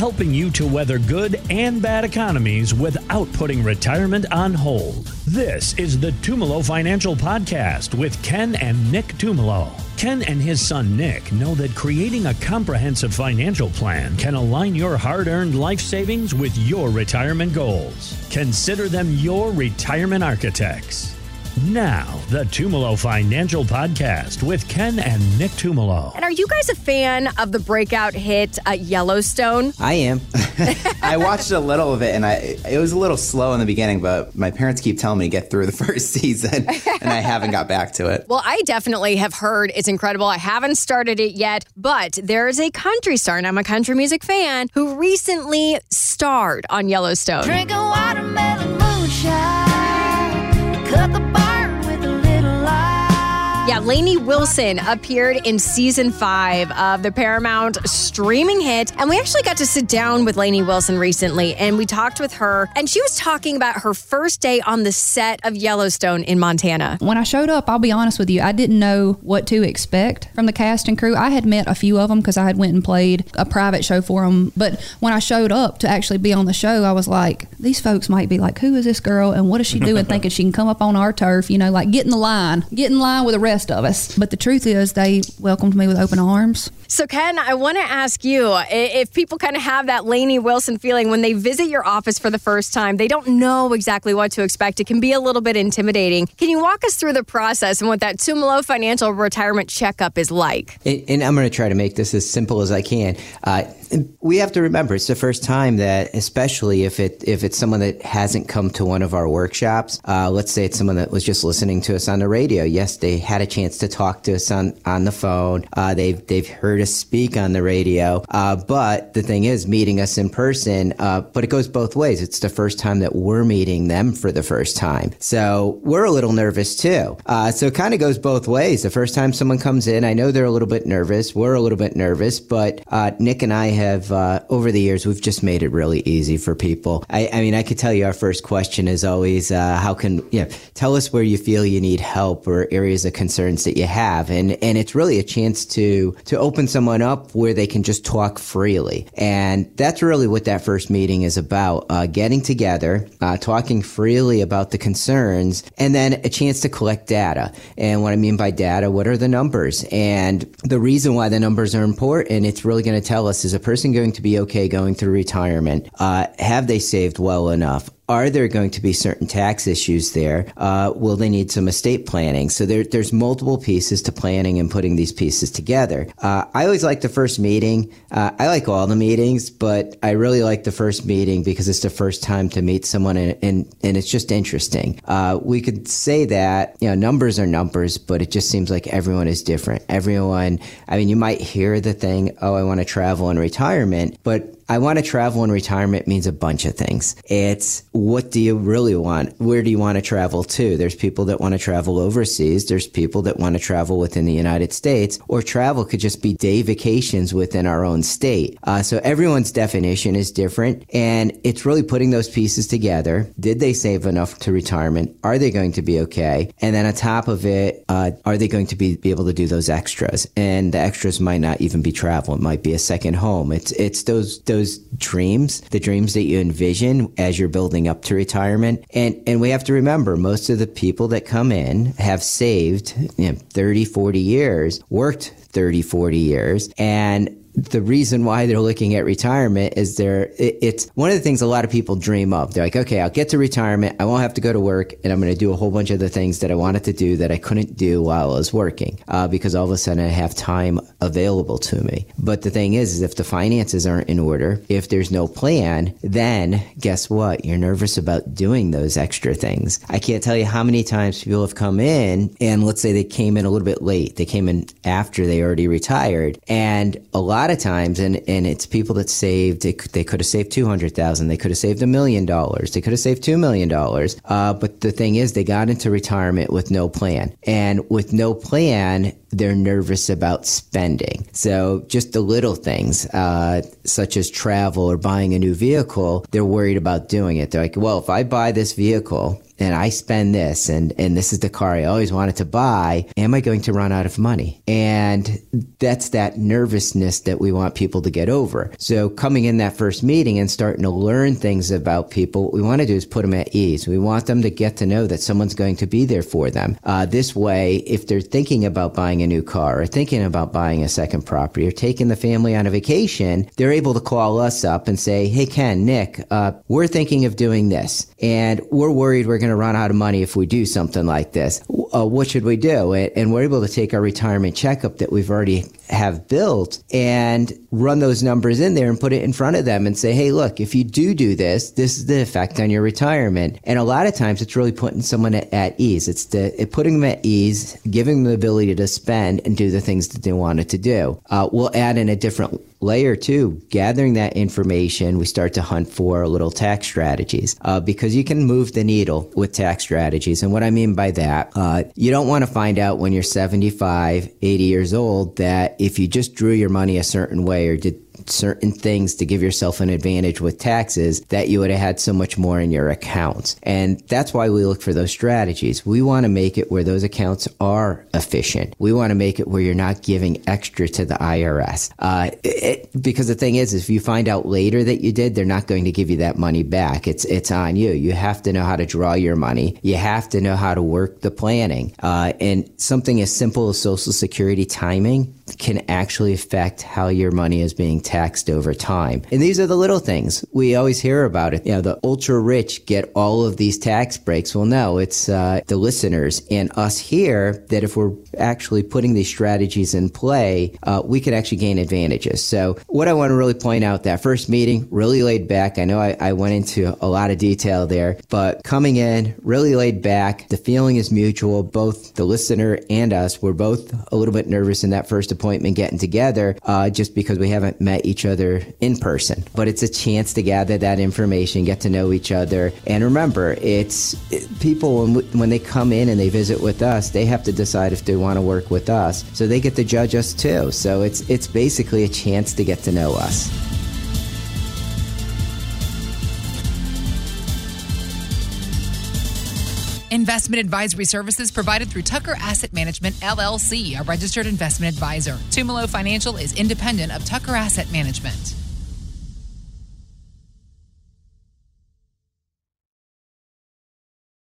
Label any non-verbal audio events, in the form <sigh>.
helping you to weather good and bad economies without putting retirement on hold. This is the Tumolo Financial Podcast with Ken and Nick Tumolo. Ken and his son Nick know that creating a comprehensive financial plan can align your hard earned life savings with your retirement goals. Consider them your retirement architects. Now, the Tumolo Financial Podcast with Ken and Nick Tumolo. And are you guys a fan of the breakout hit uh, Yellowstone? I am. <laughs> I watched a little of it, and I it was a little slow in the beginning, but my parents keep telling me to get through the <laughs> first season, and I haven't got back to it. Well, I definitely have heard it's incredible. I haven't started it yet, but there is a country star, and I'm a country music fan, who recently starred on Yellowstone. Drinking watermelon moonshine. Cut the Lainey Wilson appeared in season five of the Paramount streaming hit. And we actually got to sit down with Lainey Wilson recently and we talked with her. And she was talking about her first day on the set of Yellowstone in Montana. When I showed up, I'll be honest with you, I didn't know what to expect from the cast and crew. I had met a few of them because I had went and played a private show for them. But when I showed up to actually be on the show, I was like, these folks might be like, who is this girl and what is she doing <laughs> thinking she can come up on our turf, you know, like get in the line, get in line with the rest of us. But the truth is they welcomed me with open arms. So, Ken, I want to ask you if people kind of have that Lainey Wilson feeling when they visit your office for the first time, they don't know exactly what to expect. It can be a little bit intimidating. Can you walk us through the process and what that Tumolo financial retirement checkup is like? And, and I'm going to try to make this as simple as I can. Uh, we have to remember it's the first time that, especially if it if it's someone that hasn't come to one of our workshops. Uh, let's say it's someone that was just listening to us on the radio. Yes, they had a chance to talk to us on on the phone. Uh, they've they've heard us speak on the radio. Uh, but the thing is, meeting us in person. Uh, but it goes both ways. It's the first time that we're meeting them for the first time, so we're a little nervous too. Uh, so it kind of goes both ways. The first time someone comes in, I know they're a little bit nervous. We're a little bit nervous, but uh, Nick and I have uh, over the years we've just made it really easy for people. I, I mean, I could tell you our first question is always, uh, "How can you know, tell us where you feel you need help or areas of concerns that you have?" And and it's really a chance to to open someone up where they can just talk freely, and that's really what that first meeting is about: uh, getting together, uh, talking freely about the concerns, and then a chance to collect data. And what I mean by data, what are the numbers? And the reason why the numbers are important, it's really going to tell us is a person going to be okay going through retirement? Uh, have they saved well enough? Are there going to be certain tax issues there? Uh, will they need some estate planning? So there, there's multiple pieces to planning and putting these pieces together. Uh, I always like the first meeting. Uh, I like all the meetings, but I really like the first meeting because it's the first time to meet someone and, and, and it's just interesting. Uh, we could say that, you know, numbers are numbers, but it just seems like everyone is different. Everyone, I mean, you might hear the thing, oh, I want to travel in retirement, but I want to travel in retirement means a bunch of things. It's what do you really want? Where do you want to travel to? There's people that want to travel overseas. There's people that want to travel within the United States, or travel could just be day vacations within our own state. Uh, so everyone's definition is different, and it's really putting those pieces together. Did they save enough to retirement? Are they going to be okay? And then on top of it, uh, are they going to be, be able to do those extras? And the extras might not even be travel. It might be a second home. It's it's those those dreams, the dreams that you envision as you're building up to retirement. And and we have to remember most of the people that come in have saved you know, 30, 40 years, worked 30, 40 years, and the reason why they're looking at retirement is they're it, it's one of the things a lot of people dream of. They're like, okay, I'll get to retirement, I won't have to go to work, and I'm going to do a whole bunch of the things that I wanted to do that I couldn't do while I was working uh, because all of a sudden I have time available to me. But the thing is, is if the finances aren't in order, if there's no plan, then guess what? You're nervous about doing those extra things. I can't tell you how many times people have come in and let's say they came in a little bit late. They came in after they already retired, and a lot of times, and, and it's people that saved, they, could- they could have saved 200,000, they could have saved a million dollars, they could have saved $2 million. Uh, but the thing is, they got into retirement with no plan. And with no plan, they're nervous about spending. So just the little things, uh, such as travel or buying a new vehicle, they're worried about doing it. They're like, well, if I buy this vehicle, and I spend this and, and this is the car I always wanted to buy, am I going to run out of money? And that's that nervousness that we want people to get over. So coming in that first meeting and starting to learn things about people, what we want to do is put them at ease. We want them to get to know that someone's going to be there for them. Uh, this way, if they're thinking about buying a new car or thinking about buying a second property or taking the family on a vacation, they're able to call us up and say, Hey, Ken, Nick, uh, we're thinking of doing this and we're worried we're going to run out of money if we do something like this. Uh, what should we do? And, we're able to take our retirement checkup that we've already have built and run those numbers in there and put it in front of them and say, hey, look, if you do do this, this is the effect on your retirement. And a lot of times it's really putting someone at, at ease. It's the it putting them at ease, giving them the ability to spend and do the things that they wanted to do. Uh, we'll add in a different layer too, gathering that information, we start to hunt for little tax strategies uh, because you can move the needle with tax strategies. And what I mean by that, uh, you don't want to find out when you're 75, 80 years old that if you just drew your money a certain way or did certain things to give yourself an advantage with taxes that you would have had so much more in your accounts. And that's why we look for those strategies. We want to make it where those accounts are efficient. We want to make it where you're not giving extra to the IRS. Uh, it, because the thing is, if you find out later that you did, they're not going to give you that money back. It's it's on you. You have to know how to draw your money. You have to know how to work the planning. Uh, and something as simple as Social Security timing can actually affect how your money is being taxed over time. And these are the little things. We always hear about it. You know, the ultra rich get all of these tax breaks. Well, no, it's uh, the listeners and us here that if we're actually putting these strategies in play, uh, we could actually gain advantages. So, what I want to really point out that first meeting, really laid back. I know I, I went into a lot of detail there, but coming in, really laid back. The feeling is mutual. Both the listener and us were both a little bit nervous in that first appointment getting together uh, just because we haven't met each other in person. But it's a chance to gather that information, get to know each other. And remember, it's it, people, when, when they come in and they visit with us, they have to decide if they want to work with us. So they get to judge us too. So it's, it's basically a chance to get to know us. Investment advisory services provided through Tucker Asset Management LLC, a registered investment advisor. Tumolo Financial is independent of Tucker Asset Management.